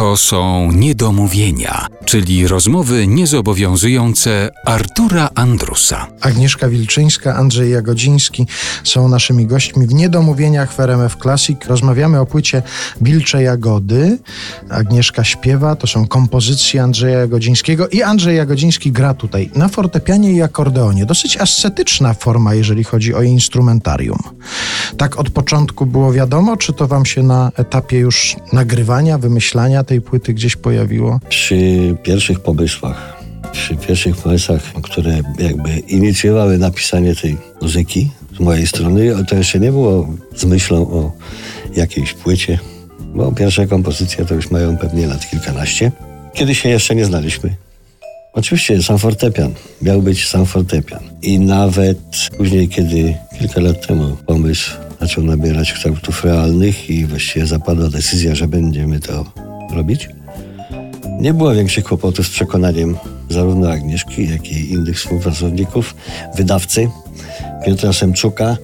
To są niedomówienia, czyli rozmowy niezobowiązujące Artura Andrusa. Agnieszka Wilczyńska, Andrzej Jagodziński są naszymi gośćmi w Niedomówieniach w RMF Classic. Rozmawiamy o płycie Wilcze Jagody. Agnieszka śpiewa, to są kompozycje Andrzeja Jagodzińskiego i Andrzej Jagodziński gra tutaj na fortepianie i akordeonie. Dosyć ascetyczna forma, jeżeli chodzi o instrumentarium. Tak od początku było wiadomo, czy to wam się na etapie już nagrywania, wymyślania tej płyty gdzieś pojawiło? Przy pierwszych pomysłach, przy pierwszych pomysłach, które jakby inicjowały napisanie tej muzyki z mojej strony, to jeszcze nie było z myślą o jakiejś płycie, bo pierwsze kompozycje to już mają pewnie lat kilkanaście, kiedy się jeszcze nie znaliśmy. Oczywiście sam fortepian, miał być sam fortepian. I nawet później, kiedy kilka lat temu pomysł zaczął nabierać kształtów realnych i właściwie zapadła decyzja, że będziemy to robić. Nie było większych kłopotów z przekonaniem zarówno Agnieszki, jak i innych współpracowników, wydawcy Piotra Semczuka,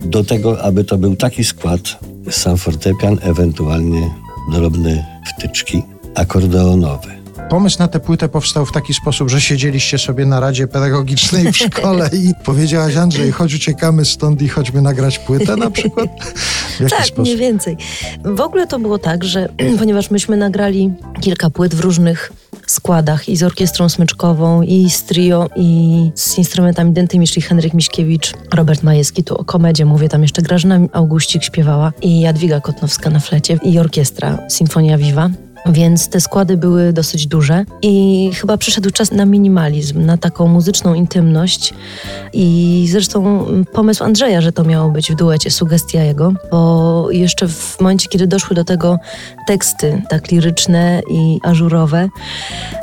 do tego, aby to był taki skład, sam fortepian, ewentualnie drobne wtyczki akordeonowe. Pomysł na tę płytę powstał w taki sposób, że siedzieliście sobie na Radzie Pedagogicznej w szkole i powiedziałaś Andrzej, chodź uciekamy stąd i chodźmy nagrać płytę na przykład? tak, sposób? mniej więcej. W ogóle to było tak, że ponieważ myśmy nagrali kilka płyt w różnych składach i z orkiestrą smyczkową, i z trio, i z instrumentami dentymi, czyli Henryk Miśkiewicz, Robert Majewski, tu o komedzie mówię, tam jeszcze Grażyna Auguścik śpiewała i Jadwiga Kotnowska na flecie i orkiestra Sinfonia Viva więc te składy były dosyć duże i chyba przyszedł czas na minimalizm, na taką muzyczną intymność i zresztą pomysł Andrzeja, że to miało być w duecie, sugestia jego, bo jeszcze w momencie, kiedy doszły do tego teksty tak liryczne i ażurowe,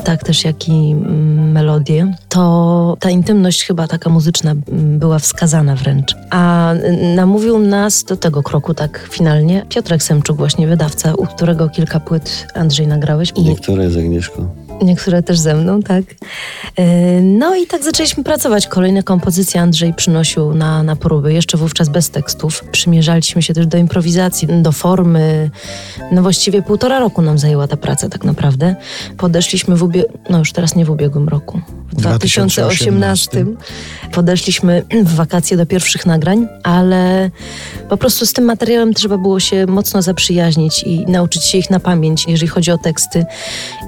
tak też jak i mm, melodie, to ta intymność chyba taka muzyczna była wskazana wręcz. A namówił nas do tego kroku tak finalnie Piotrek Semczuk, właśnie wydawca, u którego kilka płyt Andrzej Andrzej nagrałeś. Niektóre z Agnieszką. Niektóre też ze mną, tak. E, no i tak zaczęliśmy pracować. Kolejne kompozycje Andrzej przynosił na, na próby, jeszcze wówczas bez tekstów. Przymierzaliśmy się też do improwizacji, do formy. No właściwie półtora roku nam zajęła ta praca tak naprawdę. Podeszliśmy w ubiegłym, no już teraz nie w ubiegłym roku, w 2018. 2018 podeszliśmy w wakacje do pierwszych nagrań, ale po prostu z tym materiałem trzeba było się mocno zaprzyjaźnić i nauczyć się ich na pamięć, jeżeli chodzi o teksty.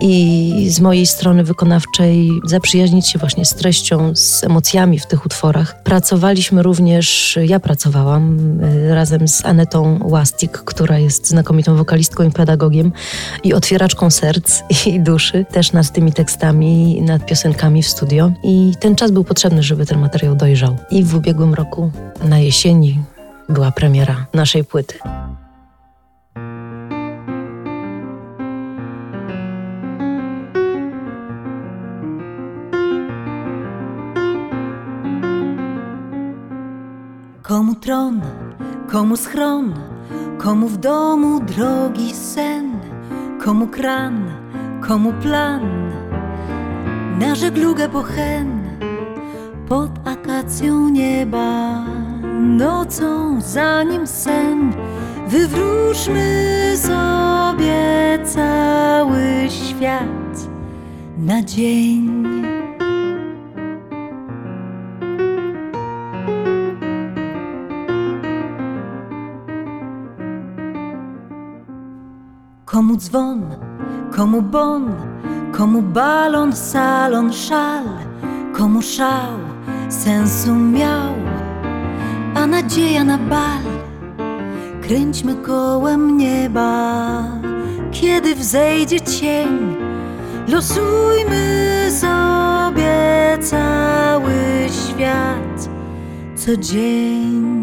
I z mojej strony wykonawczej zaprzyjaźnić się właśnie z treścią, z emocjami w tych utworach. Pracowaliśmy również, ja pracowałam y, razem z Anetą Łastik, która jest znakomitą wokalistką i pedagogiem i otwieraczką serc i duszy, też nad tymi tekstami, nad piosenkami w studio. I ten czas był potrzebny, żeby ten materiał dojrzał. I w ubiegłym roku na jesieni była premiera naszej płyty. Tron, komu schron, komu w domu drogi sen, komu kran, komu plan, na żeglugę pochen, pod akacją nieba, nocą zanim sen, wywróżmy sobie cały świat na dzień. Komu dzwon, komu bon, komu balon, salon, szal, komu szał sensu miał, a nadzieja na bal. Kręćmy kołem nieba, kiedy wzejdzie cień, losujmy sobie cały świat co dzień.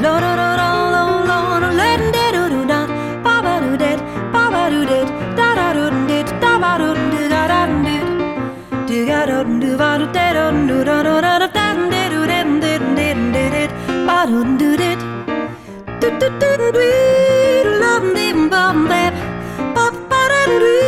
lo do do do do do do let de do do da do do do do do do do do da da do do da do do do da da do do do do do do do da do do do do da da da da do do do do do do do do do do do do do do do lo did ba ba ba ba da do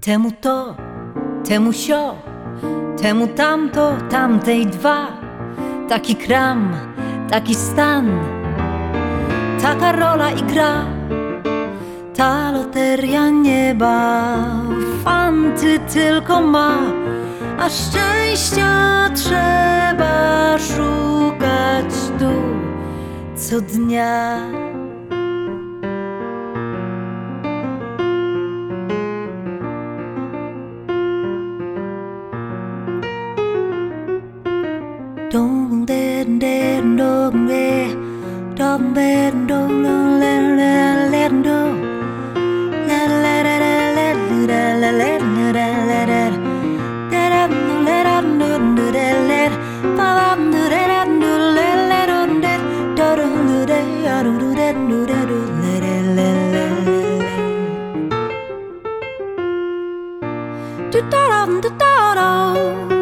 Temu to, temu sio, temu tamto, tamtej dwa. Taki kram, taki stan taka rola i gra. Ta loteria nieba Fanty tylko ma A szczęścia trzeba szukać tu Co dnia. don't let go, let let let go. Let let let let let let let let let Do-da-dum-da-da-dum